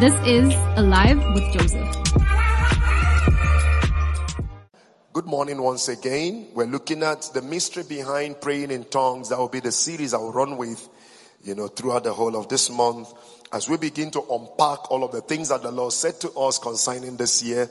This is Alive with Joseph. Good morning once again. We're looking at the mystery behind praying in tongues. That will be the series I'll run with, you know, throughout the whole of this month as we begin to unpack all of the things that the Lord said to us concerning this year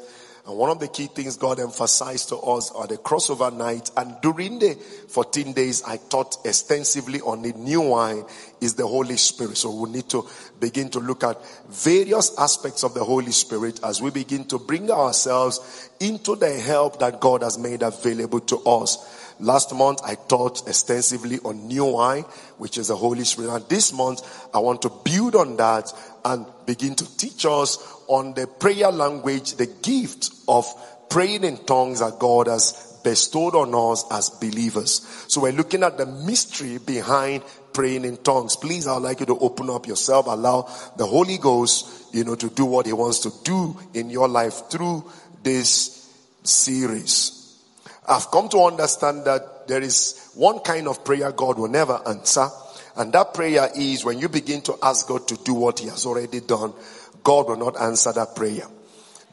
and one of the key things God emphasized to us are the crossover night. And during the 14 days, I taught extensively on the new wine is the Holy Spirit. So we need to begin to look at various aspects of the Holy Spirit as we begin to bring ourselves into the help that God has made available to us. Last month I taught extensively on new wine, which is the Holy Spirit. And this month I want to build on that and begin to teach us on the prayer language, the gift of praying in tongues that God has bestowed on us as believers. So we're looking at the mystery behind praying in tongues. Please, I'd like you to open up yourself, allow the Holy Ghost, you know, to do what he wants to do in your life through this series. I've come to understand that there is one kind of prayer God will never answer. And that prayer is when you begin to ask God to do what he has already done God will not answer that prayer.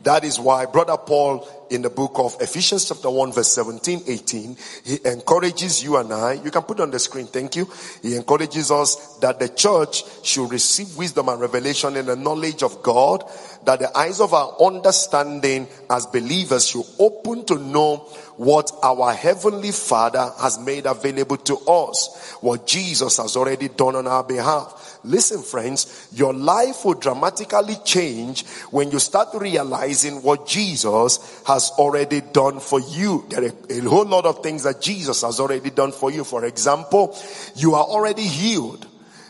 That is why brother Paul in the book of Ephesians chapter 1 verse 17, 18, he encourages you and I, you can put on the screen, thank you. He encourages us that the church should receive wisdom and revelation in the knowledge of God, that the eyes of our understanding as believers should open to know what our heavenly father has made available to us, what Jesus has already done on our behalf. Listen, friends, your life will dramatically change when you start realizing what Jesus has already done for you. There are a whole lot of things that Jesus has already done for you. For example, you are already healed.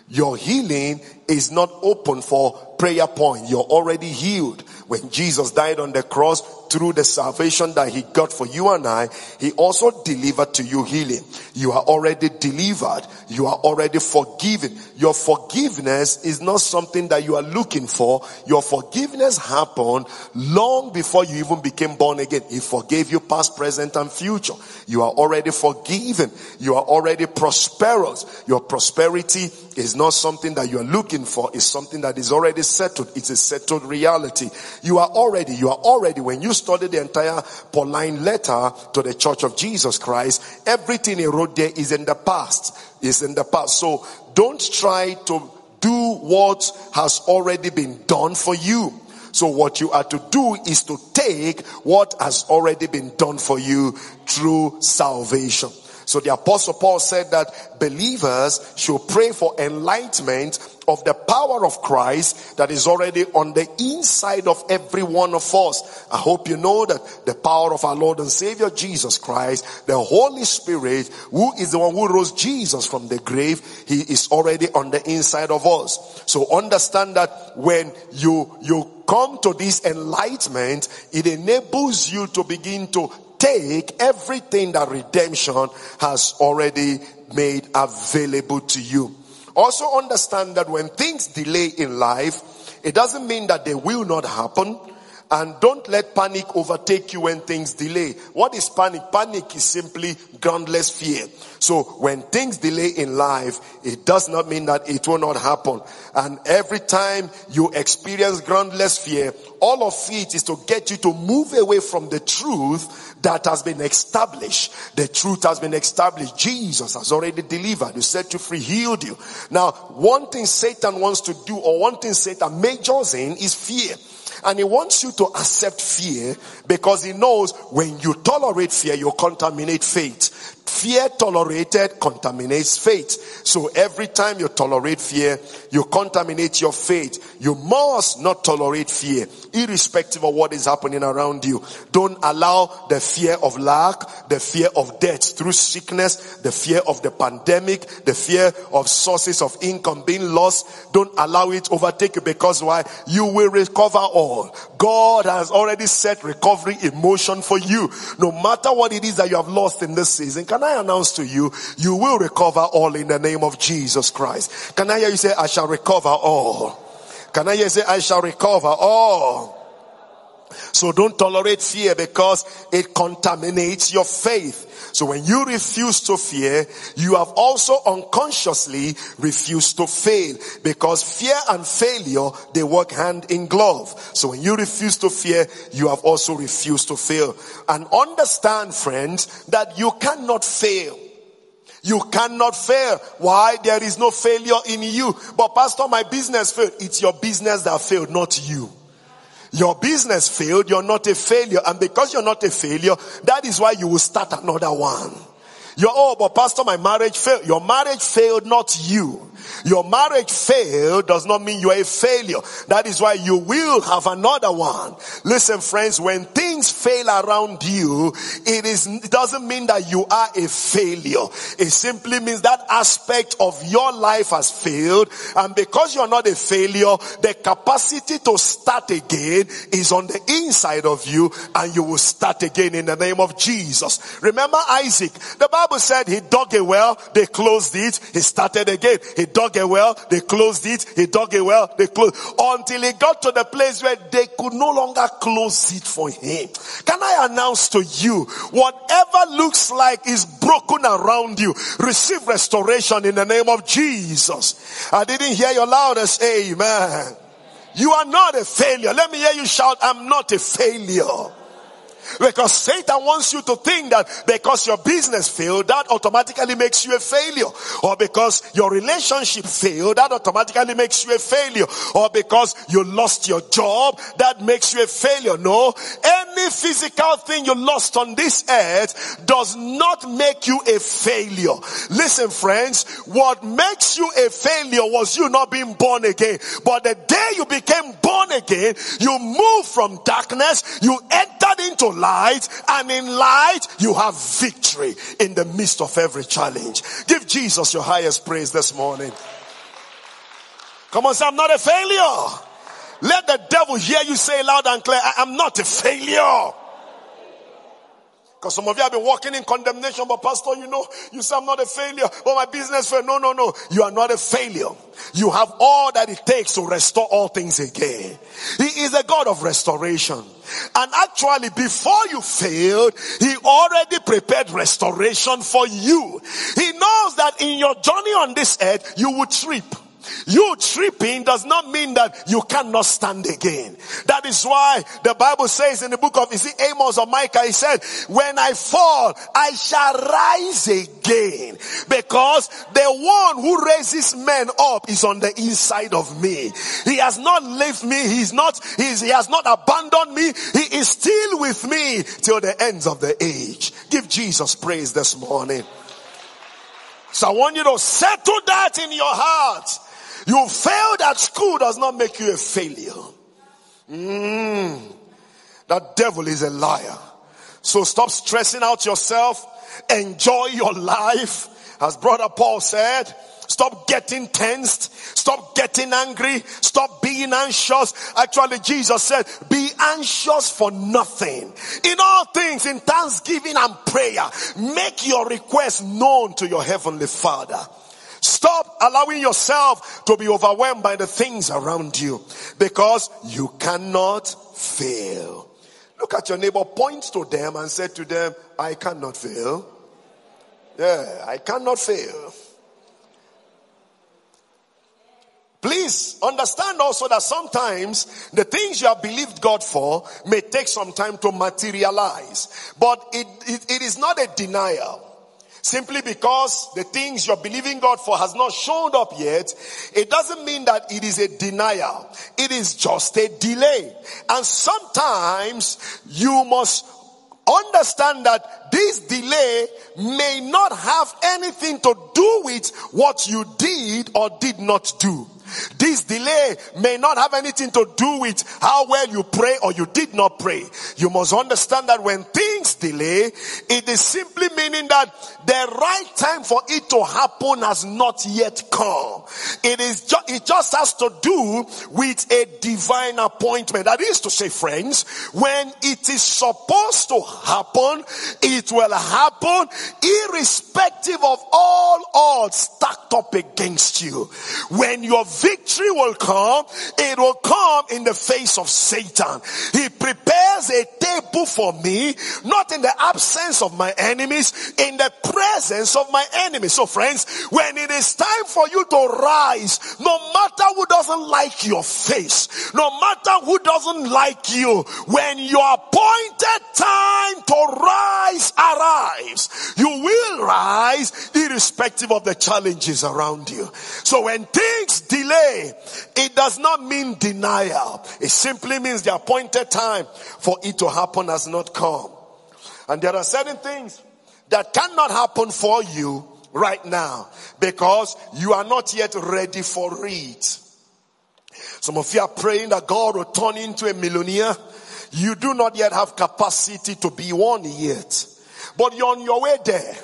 Your healing is not open for prayer point. You're already healed. When Jesus died on the cross, through the salvation that he got for you and I, he also delivered to you healing. You are already delivered. You are already forgiven. Your forgiveness is not something that you are looking for. Your forgiveness happened long before you even became born again. He forgave you past, present, and future. You are already forgiven. You are already prosperous. Your prosperity is not something that you are looking for. is something that is already settled. It's a settled reality. You are already, you are already, when you study the entire Pauline letter to the church of Jesus Christ, everything he wrote there is in the past. Is in the past. So don't try to do what has already been done for you. So what you are to do is to take what has already been done for you through salvation. So the apostle Paul said that believers should pray for enlightenment of the power of Christ that is already on the inside of every one of us. I hope you know that the power of our Lord and Savior Jesus Christ, the Holy Spirit, who is the one who rose Jesus from the grave, he is already on the inside of us. So understand that when you, you come to this enlightenment, it enables you to begin to take everything that redemption has already made available to you. Also understand that when things delay in life, it doesn't mean that they will not happen. And don't let panic overtake you when things delay. What is panic? Panic is simply groundless fear. So when things delay in life, it does not mean that it will not happen. And every time you experience groundless fear, all of it is to get you to move away from the truth that has been established. The truth has been established. Jesus has already delivered. You set you free, healed you. Now, one thing Satan wants to do or one thing Satan majors in is fear. And he wants you to accept fear because he knows when you tolerate fear, you contaminate faith. Fear tolerated contaminates faith. So every time you tolerate fear, you contaminate your faith. You must not tolerate fear, irrespective of what is happening around you. Don't allow the fear of lack, the fear of death through sickness, the fear of the pandemic, the fear of sources of income being lost. Don't allow it overtake you because why? You will recover all. God has already set recovery in motion for you. No matter what it is that you have lost in this season, can I announce to you, you will recover all in the name of Jesus Christ. Can I hear you say, I shall recover all? Can I hear you say, I shall recover all? So don't tolerate fear because it contaminates your faith. So when you refuse to fear, you have also unconsciously refused to fail because fear and failure, they work hand in glove. So when you refuse to fear, you have also refused to fail. And understand friends that you cannot fail. You cannot fail. Why? There is no failure in you. But pastor, my business failed. It's your business that failed, not you. Your business failed, you're not a failure. And because you're not a failure, that is why you will start another one. You're, oh, but pastor, my marriage failed. Your marriage failed, not you. Your marriage failed does not mean you are a failure. That is why you will have another one. Listen, friends, when things fail around you, it is, it doesn't mean that you are a failure. It simply means that aspect of your life has failed. And because you're not a failure, the capacity to start again is on the inside of you and you will start again in the name of Jesus. Remember Isaac. The Bible said he dug a well, they closed it, he started again. He dug a well, they closed it. He dug a well, they closed until he got to the place where they could no longer close it for him. Can I announce to you, whatever looks like is broken around you, receive restoration in the name of Jesus. I didn't hear your loudest amen. You are not a failure. Let me hear you shout, I'm not a failure. Because Satan wants you to think that because your business failed, that automatically makes you a failure. Or because your relationship failed, that automatically makes you a failure. Or because you lost your job, that makes you a failure. No, any physical thing you lost on this earth does not make you a failure. Listen friends, what makes you a failure was you not being born again. But the day you became born again, you moved from darkness, you entered into light and in light you have victory in the midst of every challenge. Give Jesus your highest praise this morning. Come on, say, I'm not a failure. Let the devil hear you say loud and clear, I am not a failure. Because some of you have been walking in condemnation, but pastor, you know, you say I'm not a failure, but my business failed. No, no, no. You are not a failure. You have all that it takes to restore all things again. He is a God of restoration. And actually, before you failed, He already prepared restoration for you. He knows that in your journey on this earth, you will trip. You tripping does not mean that you cannot stand again. That is why the Bible says in the book of is it Amos or Micah, he said, when I fall, I shall rise again because the one who raises men up is on the inside of me. He has not left me. He's not, he's, he has not abandoned me. He is still with me till the ends of the age. Give Jesus praise this morning. So I want you to settle that in your heart you failed at school does not make you a failure. Mm, that devil is a liar. So stop stressing out yourself. Enjoy your life. As brother Paul said, Stop getting tensed. Stop getting angry. Stop being anxious. Actually, Jesus said, be anxious for nothing. In all things, in thanksgiving and prayer, make your request known to your heavenly father. Stop allowing yourself to be overwhelmed by the things around you because you cannot fail. Look at your neighbor, point to them and say to them, I cannot fail. Yeah, I cannot fail. Please understand also that sometimes the things you have believed God for may take some time to materialize, but it, it, it is not a denial. Simply because the things you're believing God for has not shown up yet, it doesn't mean that it is a denial. It is just a delay. And sometimes you must understand that this delay may not have anything to do with what you did or did not do. This delay may not have anything to do with how well you pray or you did not pray. You must understand that when things delay, it is simply meaning that the right time for it to happen has not yet come. It is ju- it just has to do with a divine appointment. That is to say, friends, when it is supposed to happen, it will happen irrespective of all odds stacked up against you. When your victory will come, it will come in the face of Satan. He prepares a table for me, not in the absence of my enemies, in the presence of my enemies. So friends, when it is time for you to rise, no matter who doesn't like your face, no matter who doesn't like you, when your appointed time to rise arrives, you will rise irrespective of the challenges around you. So when things delay, it does not mean denial. It simply means the appointed time for it to happen has not come. And there are certain things that cannot happen for you right now because you are not yet ready for it. Some of you are praying that God will turn into a millionaire. You do not yet have capacity to be one yet, but you're on your way there.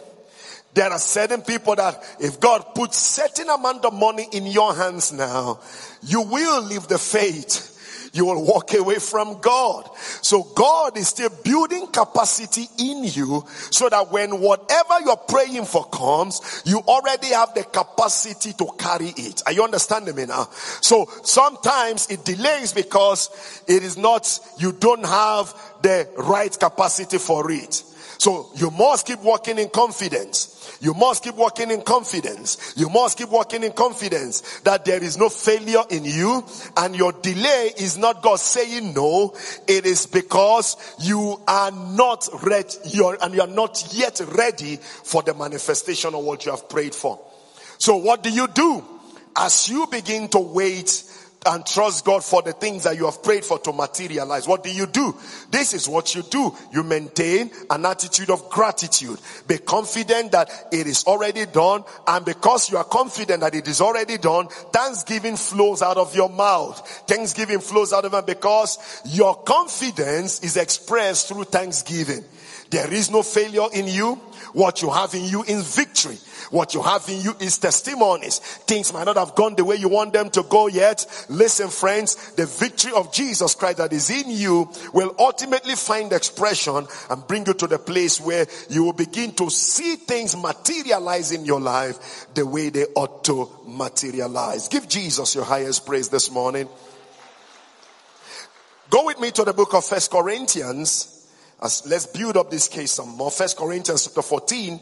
There are certain people that if God puts certain amount of money in your hands now, you will leave the faith. You will walk away from God. So God is still building capacity in you so that when whatever you're praying for comes, you already have the capacity to carry it. Are you understanding me now? So sometimes it delays because it is not, you don't have the right capacity for it. So you must keep walking in confidence. You must keep walking in confidence. You must keep walking in confidence that there is no failure in you and your delay is not God saying no. It is because you are not ready you're, and you are not yet ready for the manifestation of what you have prayed for. So what do you do? As you begin to wait and trust God for the things that you have prayed for to materialize. What do you do? This is what you do. You maintain an attitude of gratitude. Be confident that it is already done. And because you are confident that it is already done, thanksgiving flows out of your mouth. Thanksgiving flows out of it because your confidence is expressed through thanksgiving. There is no failure in you. What you have in you is victory. What you have in you is testimonies. Things might not have gone the way you want them to go yet. Listen, friends, the victory of Jesus Christ that is in you will ultimately find expression and bring you to the place where you will begin to see things materialize in your life the way they ought to materialize. Give Jesus your highest praise this morning. Go with me to the book of First Corinthians. As let's build up this case some more. First Corinthians chapter 14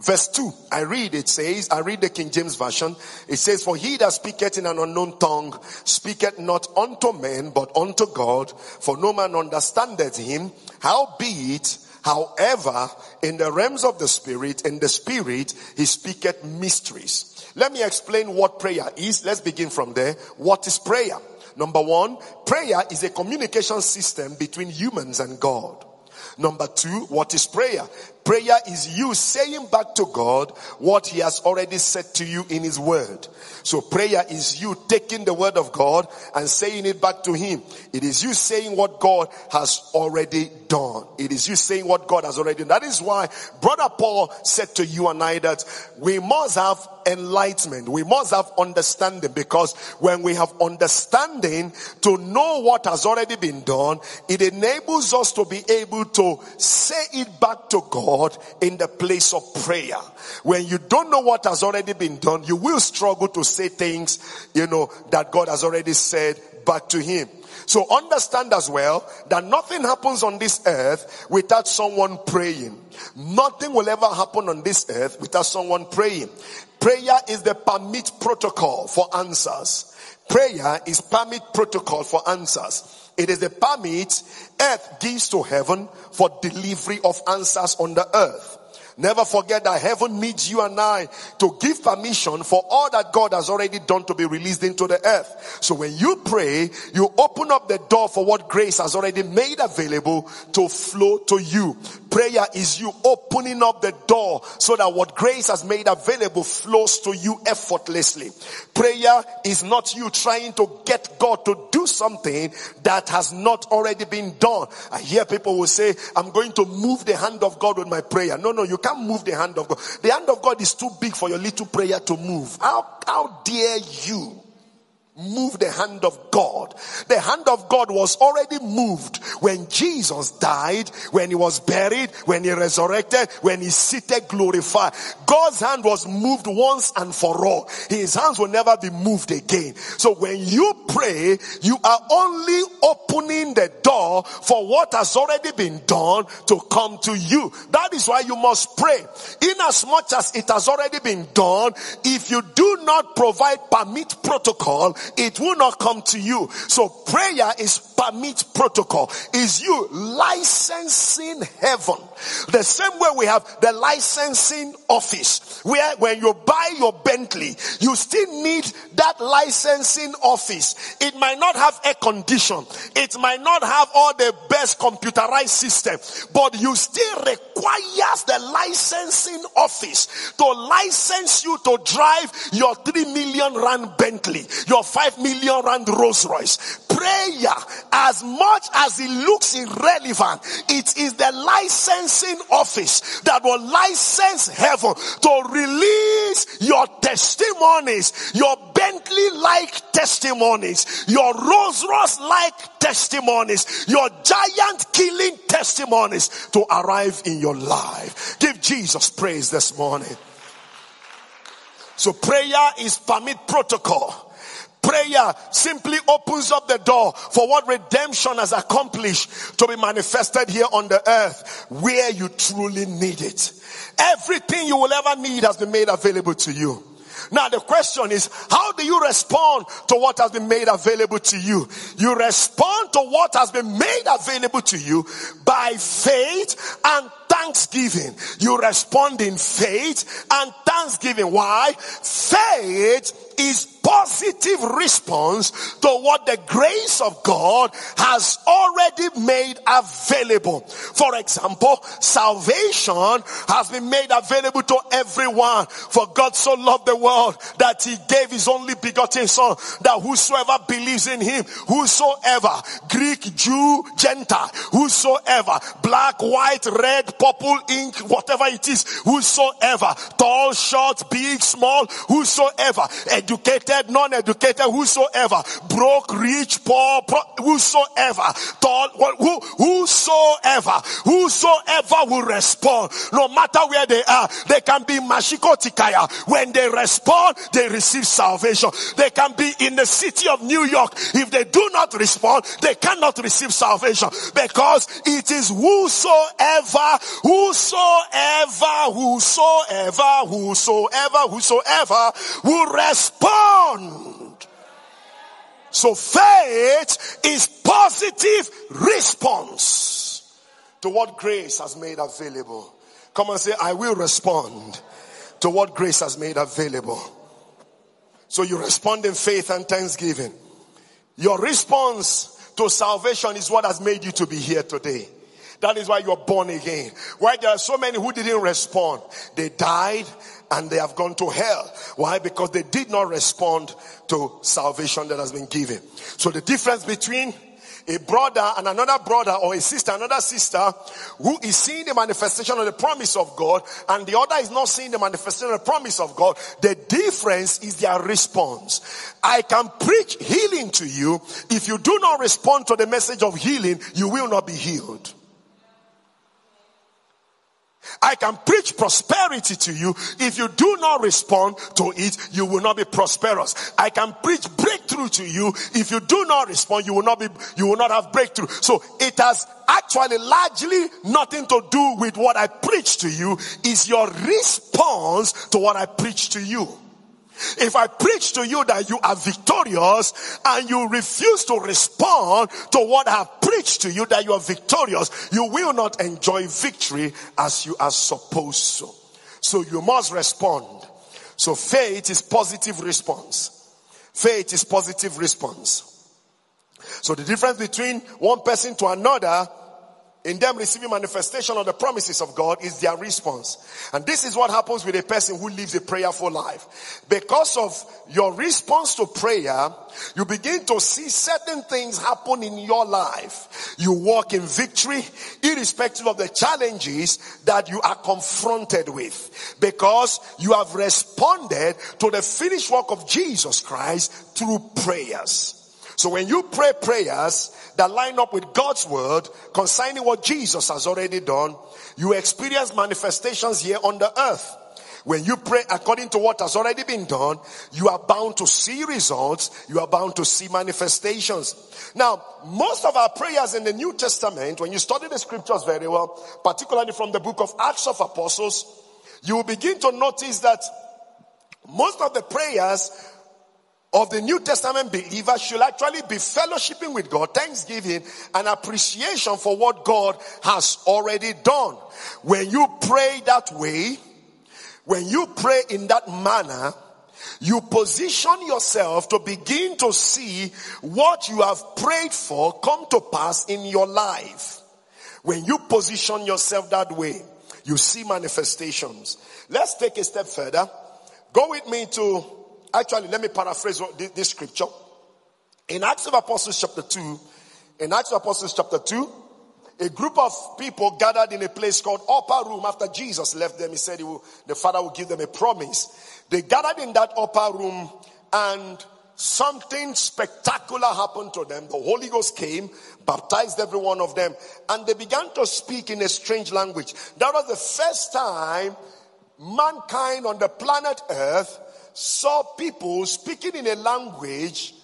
Verse 2, I read, it says, I read the King James Version. It says, For he that speaketh in an unknown tongue speaketh not unto men, but unto God, for no man understandeth him. Howbeit, however, in the realms of the spirit, in the spirit, he speaketh mysteries. Let me explain what prayer is. Let's begin from there. What is prayer? Number one, prayer is a communication system between humans and God. Number two, what is prayer? Prayer is you saying back to God what He has already said to you in His Word. So prayer is you taking the Word of God and saying it back to Him. It is you saying what God has already done. It is you saying what God has already done. That is why Brother Paul said to you and I that we must have enlightenment. We must have understanding because when we have understanding to know what has already been done, it enables us to be able to say it back to God in the place of prayer. When you don't know what has already been done, you will struggle to say things, you know, that God has already said back to Him. So understand as well that nothing happens on this earth without someone praying. Nothing will ever happen on this earth without someone praying. Prayer is the permit protocol for answers. Prayer is permit protocol for answers. It is the permit earth gives to heaven for delivery of answers on the earth. Never forget that heaven needs you and I to give permission for all that God has already done to be released into the earth. So when you pray, you open up the door for what grace has already made available to flow to you. Prayer is you opening up the door so that what grace has made available flows to you effortlessly. Prayer is not you trying to get God to do something that has not already been done. I hear people will say, I'm going to move the hand of God with my prayer. No, no, you can't can't move the hand of God. The hand of God is too big for your little prayer to move. How, how dare you? Move the hand of God. The hand of God was already moved when Jesus died, when he was buried, when he resurrected, when he seated glorified. God's hand was moved once and for all. His hands will never be moved again. So when you pray, you are only opening the door for what has already been done to come to you. That is why you must pray. In as much as it has already been done, if you do not provide permit protocol, it will not come to you. So prayer is permit protocol. Is you licensing heaven. The same way we have the licensing office where when you buy your Bentley, you still need that licensing office. It might not have air condition. It might not have all the best computerized system, but you still requires the licensing office to license you to drive your three million rand Bentley, your five million rand Rolls Royce. Prayer, as much as it looks irrelevant, it is the licensing office that will license heaven to release your testimonies, your Bentley like testimonies, your Rolls Royce like testimonies, your giant killing testimonies to arrive in your life. Give Jesus praise this morning. So prayer is permit protocol. Prayer simply opens up the door for what redemption has accomplished to be manifested here on the earth where you truly need it. Everything you will ever need has been made available to you. Now the question is, how do you respond to what has been made available to you? You respond to what has been made available to you by faith and thanksgiving. You respond in faith and thanksgiving. Why? Faith is positive response to what the grace of God has already made available. For example, salvation has been made available to everyone. For God so loved the world that he gave his only begotten son that whosoever believes in him, whosoever, Greek, Jew, Gentile, whosoever, black, white, red, purple, ink, whatever it is, whosoever, tall, short, big, small, whosoever, educated, non-educated, whosoever, broke, rich, poor, whosoever, tall, who, whosoever, whosoever will respond, no matter where they are, they can be Mashiko Tikaya. When they respond, they receive salvation. They can be in the city of New York. If they do not respond, they cannot receive salvation because it is whosoever, whosoever, whosoever, whosoever, whosoever will respond. So faith is positive response to what grace has made available. Come and say, I will respond to what grace has made available. So you respond in faith and thanksgiving. Your response to salvation is what has made you to be here today. That is why you're born again. Why there are so many who didn't respond. They died and they have gone to hell. Why? Because they did not respond to salvation that has been given. So the difference between a brother and another brother or a sister, another sister who is seeing the manifestation of the promise of God and the other is not seeing the manifestation of the promise of God. The difference is their response. I can preach healing to you. If you do not respond to the message of healing, you will not be healed. I can preach prosperity to you. If you do not respond to it, you will not be prosperous. I can preach breakthrough to you. If you do not respond, you will not be, you will not have breakthrough. So it has actually largely nothing to do with what I preach to you. Is your response to what I preach to you. If I preach to you that you are victorious and you refuse to respond to what I have preached to you that you are victorious, you will not enjoy victory as you are supposed to. So you must respond. So faith is positive response. Faith is positive response. So the difference between one person to another in them receiving manifestation of the promises of God is their response. And this is what happens with a person who lives a prayerful life. Because of your response to prayer, you begin to see certain things happen in your life. You walk in victory, irrespective of the challenges that you are confronted with, because you have responded to the finished work of Jesus Christ through prayers. So when you pray prayers that line up with God's word concerning what Jesus has already done, you experience manifestations here on the earth. When you pray according to what has already been done, you are bound to see results. You are bound to see manifestations. Now, most of our prayers in the New Testament, when you study the scriptures very well, particularly from the book of Acts of Apostles, you will begin to notice that most of the prayers of the New Testament believer should actually be fellowshipping with God, thanksgiving and appreciation for what God has already done. When you pray that way, when you pray in that manner, you position yourself to begin to see what you have prayed for come to pass in your life. When you position yourself that way, you see manifestations. Let's take a step further. Go with me to, actually, let me paraphrase this scripture. In Acts of Apostles chapter 2, in Acts of Apostles chapter 2, a group of people gathered in a place called upper room after Jesus left them. He said he will, the father will give them a promise. They gathered in that upper room and something spectacular happened to them. The Holy Ghost came, baptized every one of them, and they began to speak in a strange language. That was the first time mankind on the planet earth saw people speaking in a language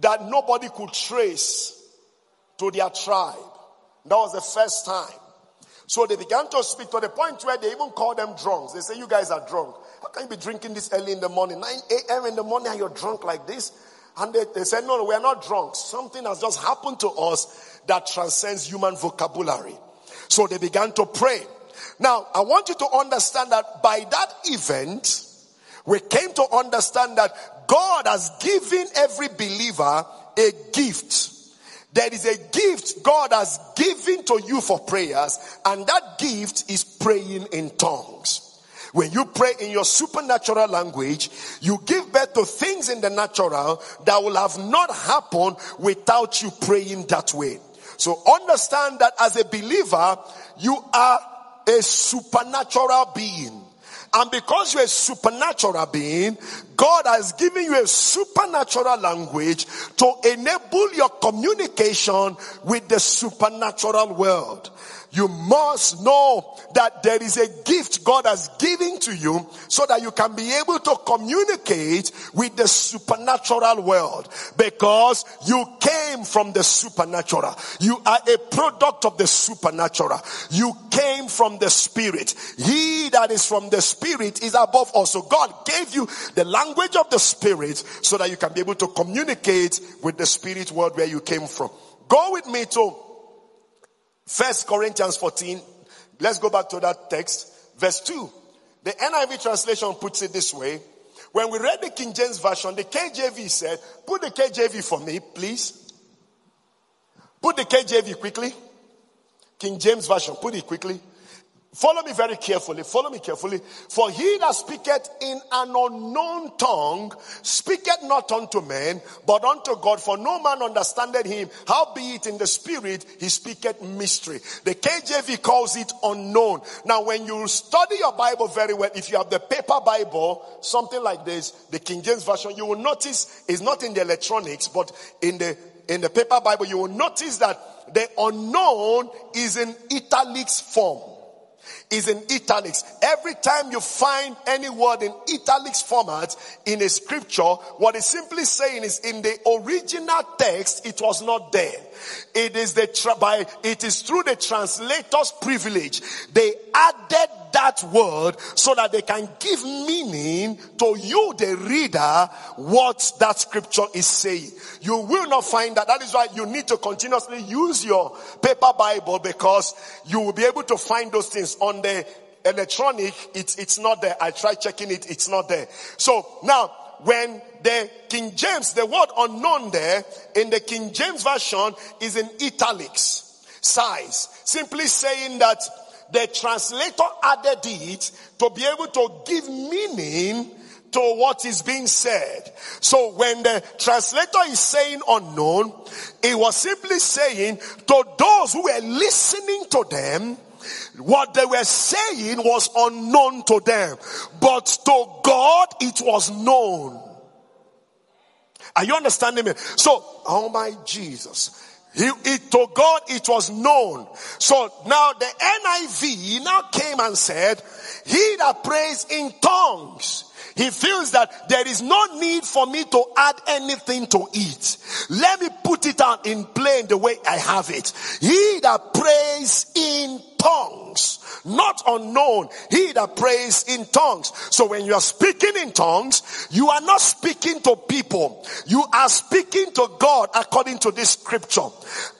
that nobody could trace to their tribe. That was the first time. So they began to speak to the point where they even called them drunks. They say, You guys are drunk. How can you be drinking this early in the morning? 9 a.m. in the morning and you're drunk like this? And they, they said, No, no, we're not drunk. Something has just happened to us that transcends human vocabulary. So they began to pray. Now, I want you to understand that by that event, we came to understand that God has given every believer a gift there is a gift God has given to you for prayers, and that gift is praying in tongues. When you pray in your supernatural language, you give birth to things in the natural that will have not happened without you praying that way. So understand that as a believer, you are a supernatural being. And because you're a supernatural being, God has given you a supernatural language to enable your communication with the supernatural world you must know that there is a gift God has given to you so that you can be able to communicate with the supernatural world because you came from the supernatural. You are a product of the supernatural. You came from the spirit. He that is from the spirit is above us. So God gave you the language of the spirit so that you can be able to communicate with the spirit world where you came from. Go with me to First Corinthians 14. Let's go back to that text. Verse 2. The NIV translation puts it this way. When we read the King James Version, the KJV said, put the KJV for me, please. Put the KJV quickly. King James Version, put it quickly. Follow me very carefully. Follow me carefully. For he that speaketh in an unknown tongue speaketh not unto men, but unto God. For no man understandeth him. Howbeit in the spirit he speaketh mystery. The KJV calls it unknown. Now, when you study your Bible very well, if you have the paper Bible, something like this, the King James Version, you will notice it's not in the electronics, but in the in the paper Bible, you will notice that the unknown is in italics form is in italics. Every time you find any word in italics format in a scripture, what it's simply saying is in the original text, it was not there. It is the by, it is through the translator's privilege. They added that word so that they can give meaning to you, the reader, what that scripture is saying. You will not find that. That is why you need to continuously use your paper Bible because you will be able to find those things on the electronic. It's, it's not there. I tried checking it. It's not there. So now when the King James, the word unknown there in the King James version is in italics size, simply saying that the translator added it to be able to give meaning to what is being said. So when the translator is saying unknown, it was simply saying to those who were listening to them, what they were saying was unknown to them, but to God it was known. Are you understanding me? So, oh my Jesus. He, it, to God it was known. So now the NIV now came and said, he that prays in tongues he feels that there is no need for me to add anything to it. Let me put it out in plain the way I have it. He that prays in tongues, not unknown. He that prays in tongues. So when you are speaking in tongues, you are not speaking to people. You are speaking to God according to this scripture.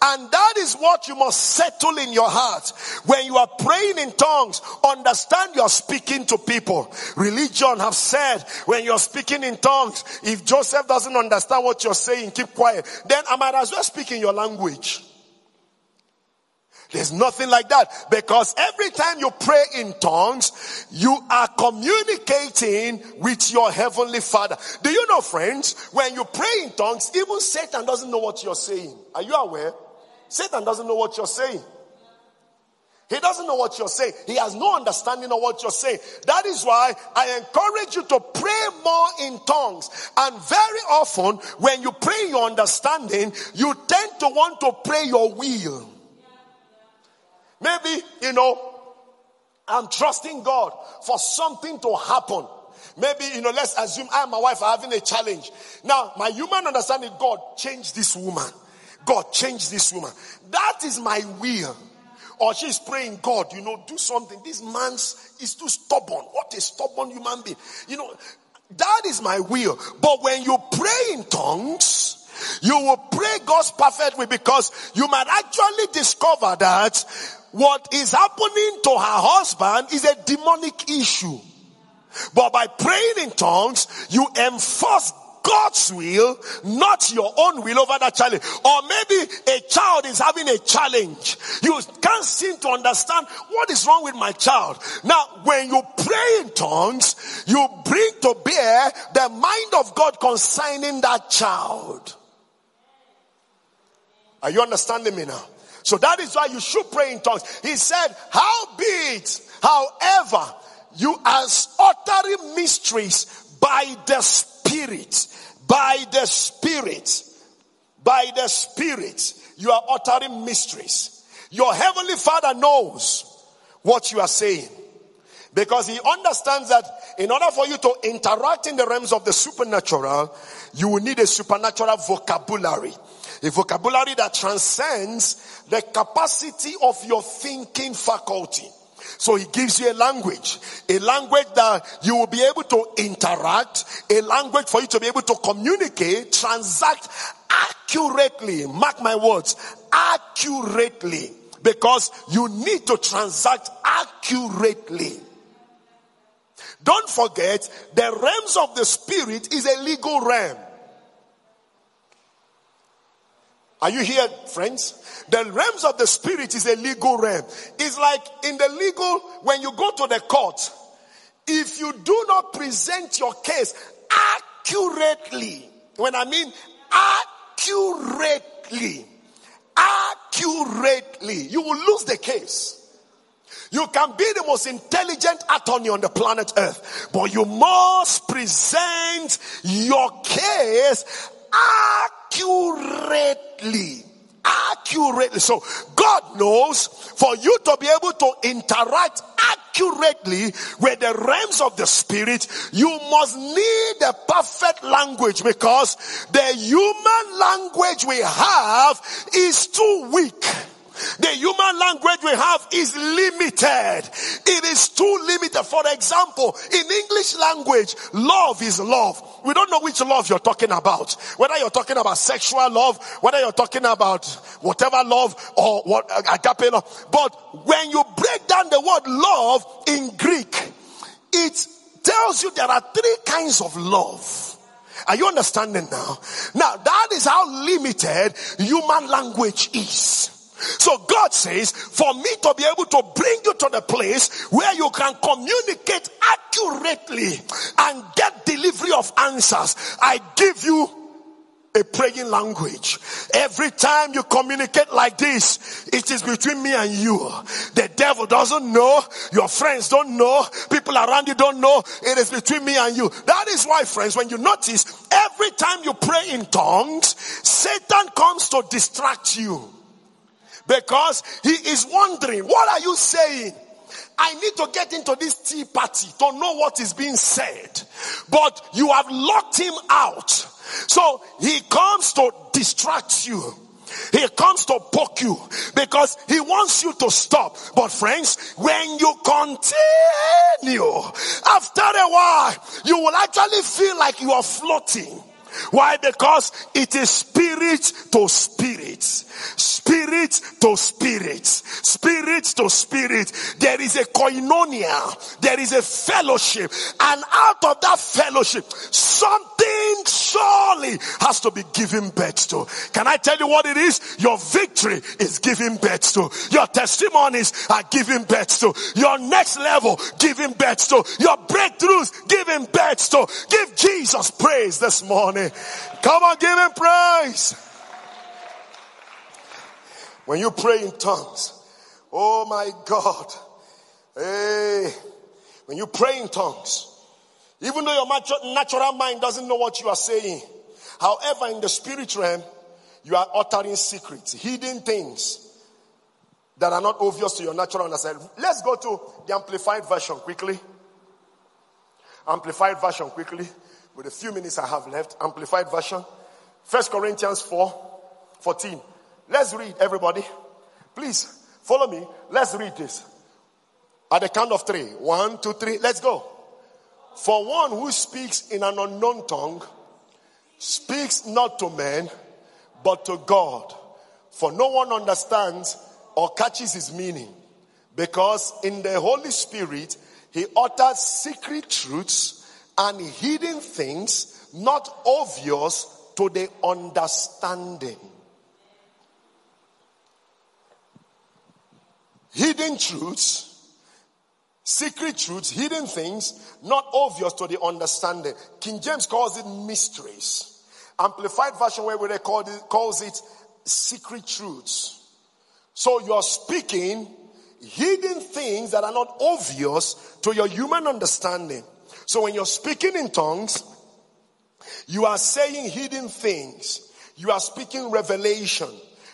And that is what you must settle in your heart. When you are praying in tongues, understand you are speaking to people. Religion have said when you're speaking in tongues, if Joseph doesn't understand what you're saying, keep quiet. Then I might as well speak in your language. There's nothing like that because every time you pray in tongues, you are communicating with your heavenly father. Do you know friends, when you pray in tongues, even Satan doesn't know what you're saying. Are you aware? Satan doesn't know what you're saying. He doesn't know what you're saying. He has no understanding of what you're saying. That is why I encourage you to pray more in tongues. And very often, when you pray your understanding, you tend to want to pray your will. Maybe, you know, I'm trusting God for something to happen. Maybe, you know, let's assume I and my wife are having a challenge. Now, my human understanding, God, change this woman. God, change this woman. That is my will. Or she's praying, God, you know, do something. This man's is too stubborn. What a stubborn human being. You know, that is my will. But when you pray in tongues, you will pray God's perfect will because you might actually discover that what is happening to her husband is a demonic issue. But by praying in tongues, you enforce God's will, not your own will over that challenge. Or maybe a child is having a challenge. You can't seem to understand what is wrong with my child. Now, when you pray in tongues, you bring to bear the mind of God concerning that child. Are you understanding me now? So that is why you should pray in tongues. He said, How be it, however, you are uttering mysteries by the Spirit. By the Spirit. By the Spirit. You are uttering mysteries. Your Heavenly Father knows what you are saying. Because He understands that in order for you to interact in the realms of the supernatural, you will need a supernatural vocabulary. A vocabulary that transcends the capacity of your thinking faculty. So he gives you a language, a language that you will be able to interact, a language for you to be able to communicate, transact accurately. Mark my words, accurately. Because you need to transact accurately. Don't forget, the realms of the spirit is a legal realm. Are you here, friends? The realms of the spirit is a legal realm. It's like in the legal, when you go to the court, if you do not present your case accurately, when I mean accurately, accurately, you will lose the case. You can be the most intelligent attorney on the planet earth, but you must present your case accurately. Accurately. So God knows for you to be able to interact accurately with the realms of the spirit, you must need a perfect language because the human language we have is too weak. The human language we have is limited. It is too limited. For example, in English language, love is love. We don't know which love you're talking about. Whether you're talking about sexual love, whether you're talking about whatever love or what uh, agape love. But when you break down the word love in Greek, it tells you there are three kinds of love. Are you understanding now? Now that is how limited human language is. So God says, for me to be able to bring you to the place where you can communicate accurately and get delivery of answers, I give you a praying language. Every time you communicate like this, it is between me and you. The devil doesn't know. Your friends don't know. People around you don't know. It is between me and you. That is why, friends, when you notice, every time you pray in tongues, Satan comes to distract you. Because he is wondering, what are you saying? I need to get into this tea party to know what is being said. But you have locked him out. So he comes to distract you. He comes to poke you because he wants you to stop. But friends, when you continue, after a while, you will actually feel like you are floating. Why? Because it is spirit to spirit. Spirit to spirit. Spirit to spirit. There is a koinonia. There is a fellowship. And out of that fellowship, something surely has to be given birth to. Can I tell you what it is? Your victory is giving birth to. Your testimonies are giving birth to. Your next level giving birth to. Your breakthroughs giving birth to. Give Jesus praise this morning. Come on, give him praise. When you pray in tongues, oh my God. Hey, when you pray in tongues, even though your natural mind doesn't know what you are saying, however, in the spirit realm, you are uttering secrets, hidden things that are not obvious to your natural understanding. Let's go to the amplified version quickly. Amplified version quickly with the few minutes I have left, amplified version. First Corinthians 4 14. Let's read, everybody. Please follow me. Let's read this. At the count of three. One, two, three. Let's go. For one who speaks in an unknown tongue speaks not to men, but to God. For no one understands or catches his meaning. Because in the Holy Spirit, he utters secret truths and hidden things not obvious to the understanding. Hidden truths, secret truths, hidden things not obvious to the understanding. King James calls it mysteries. Amplified version where we record it calls it secret truths. So you're speaking hidden things that are not obvious to your human understanding. So when you're speaking in tongues, you are saying hidden things. You are speaking revelation.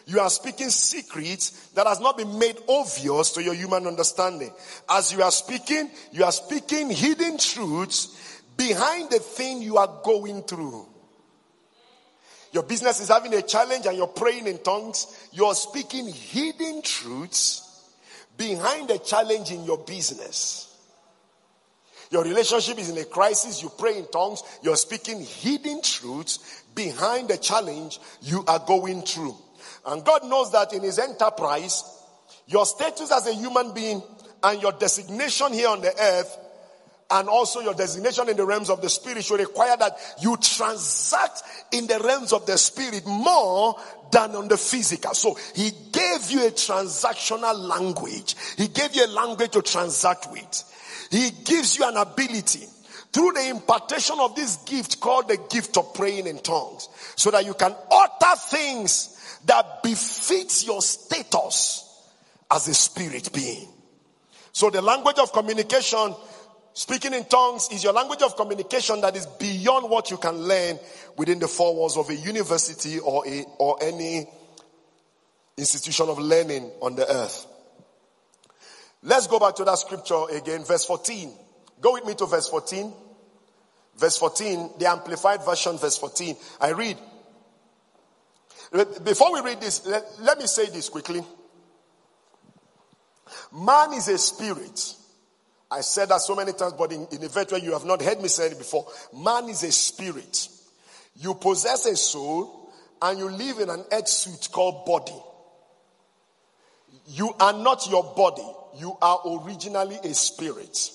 You are speaking secrets that has not been made obvious to your human understanding. As you are speaking, you are speaking hidden truths behind the thing you are going through. Your business is having a challenge and you're praying in tongues. You're speaking hidden truths behind the challenge in your business. Your relationship is in a crisis. You pray in tongues. You're speaking hidden truths behind the challenge you are going through. And God knows that in His enterprise, your status as a human being and your designation here on the earth and also your designation in the realms of the spirit should require that you transact in the realms of the spirit more than on the physical. So he gave you a transactional language. He gave you a language to transact with. He gives you an ability through the impartation of this gift called the gift of praying in tongues so that you can utter things that befits your status as a spirit being. So the language of communication, speaking in tongues is your language of communication that is beyond what you can learn within the four walls of a university or a, or any institution of learning on the earth. Let's go back to that scripture again, verse 14. Go with me to verse 14. Verse 14, the amplified version, verse 14. I read. Before we read this, let, let me say this quickly. Man is a spirit. I said that so many times, but in, in a vet where you have not heard me say it before. Man is a spirit. You possess a soul and you live in an earth suit called body. You are not your body you are originally a spirit.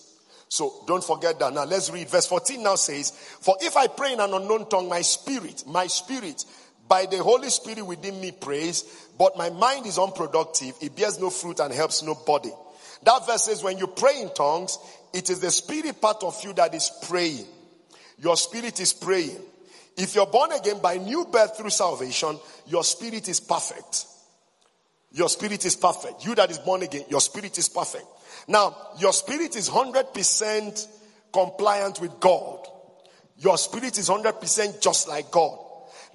So don't forget that. Now let's read. Verse 14 now says, For if I pray in an unknown tongue, my spirit, my spirit, by the Holy Spirit within me prays, but my mind is unproductive. It bears no fruit and helps nobody. That verse says, when you pray in tongues, it is the spirit part of you that is praying. Your spirit is praying. If you're born again by new birth through salvation, your spirit is perfect. Your spirit is perfect. You that is born again, your spirit is perfect. Now, your spirit is 100% compliant with God. Your spirit is 100% just like God.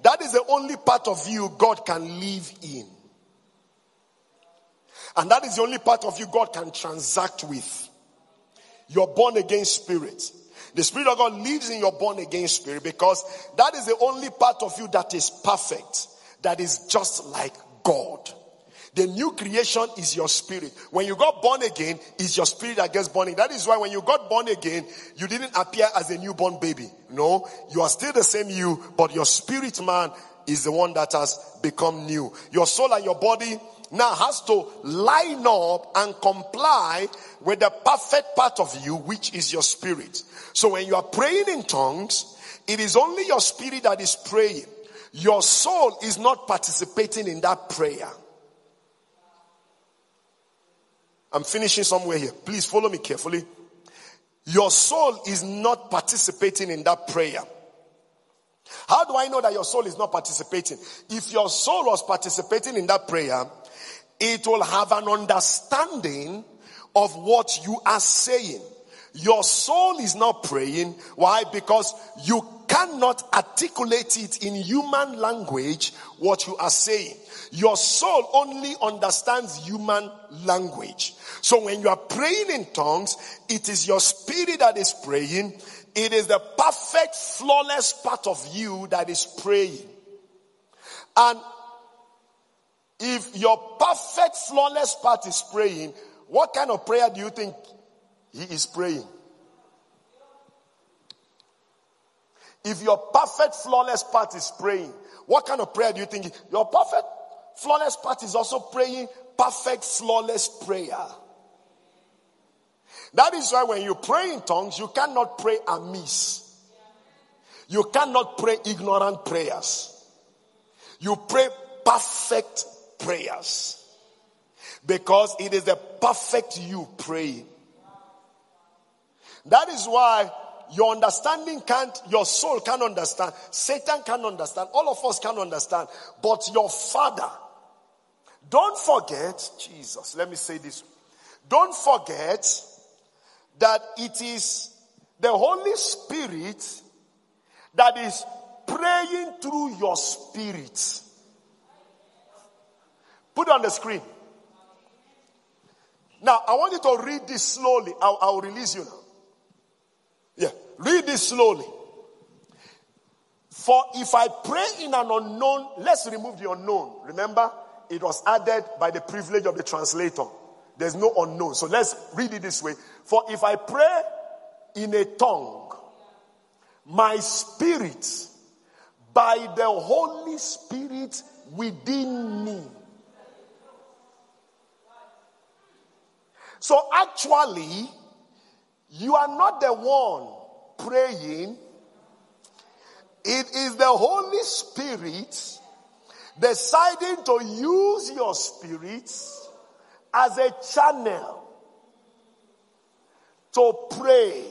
That is the only part of you God can live in. And that is the only part of you God can transact with. Your born again spirit. The Spirit of God lives in your born again spirit because that is the only part of you that is perfect, that is just like God. The new creation is your spirit. When you got born again, is your spirit that gets born again. That is why when you got born again, you didn't appear as a newborn baby. No, you are still the same you, but your spirit man is the one that has become new. Your soul and your body now has to line up and comply with the perfect part of you, which is your spirit. So when you are praying in tongues, it is only your spirit that is praying. Your soul is not participating in that prayer. I'm finishing somewhere here. Please follow me carefully. Your soul is not participating in that prayer. How do I know that your soul is not participating? If your soul was participating in that prayer, it will have an understanding of what you are saying. Your soul is not praying. Why? Because you cannot articulate it in human language what you are saying. Your soul only understands human language. So when you are praying in tongues, it is your spirit that is praying. It is the perfect, flawless part of you that is praying. And if your perfect, flawless part is praying, what kind of prayer do you think he is praying? If your perfect, flawless part is praying, what kind of prayer do you think? Your perfect, flawless part is also praying perfect, flawless prayer. That is why when you pray in tongues, you cannot pray amiss. You cannot pray ignorant prayers. You pray perfect prayers. Because it is the perfect you praying. That is why your understanding can't, your soul can't understand. Satan can't understand. All of us can't understand. But your father, don't forget, Jesus, let me say this. Don't forget that it is the Holy Spirit that is praying through your spirit. Put on the screen. Now, I want you to read this slowly. I'll, I'll release you now. Read this slowly. For if I pray in an unknown, let's remove the unknown. Remember, it was added by the privilege of the translator. There's no unknown. So let's read it this way. For if I pray in a tongue, my spirit, by the Holy Spirit within me. So actually, you are not the one praying. It is the Holy Spirit deciding to use your spirit as a channel to pray.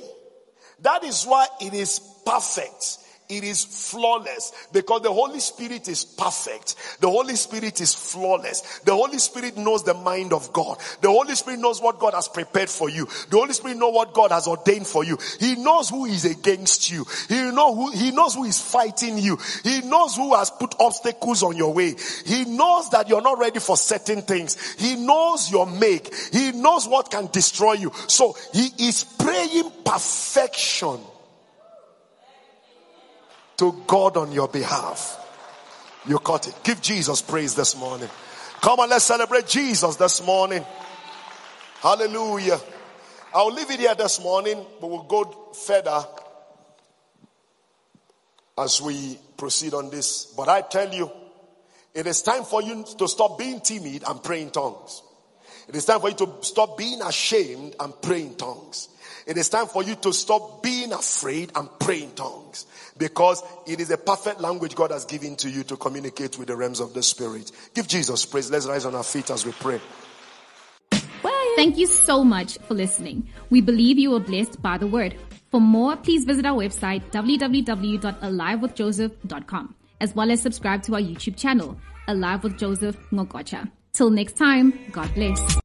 That is why it is perfect. It is flawless because the Holy Spirit is perfect. The Holy Spirit is flawless. The Holy Spirit knows the mind of God. The Holy Spirit knows what God has prepared for you. The Holy Spirit knows what God has ordained for you. He knows who is against you. He know who, he knows who is fighting you. He knows who has put obstacles on your way. He knows that you're not ready for certain things. He knows your make. He knows what can destroy you. So he is praying perfection to God on your behalf. You caught it. Give Jesus praise this morning. Come on, let's celebrate Jesus this morning. Hallelujah. I'll leave it here this morning, but we'll go further as we proceed on this. But I tell you, it is time for you to stop being timid and praying tongues. It is time for you to stop being ashamed and praying tongues. It is time for you to stop being afraid and praying tongues because it is a perfect language God has given to you to communicate with the realms of the spirit. Give Jesus praise. Let's rise on our feet as we pray. Thank you so much for listening. We believe you were blessed by the word. For more, please visit our website www.alivewithjoseph.com as well as subscribe to our YouTube channel, Alive with Joseph Ngokocha. Till next time, God bless.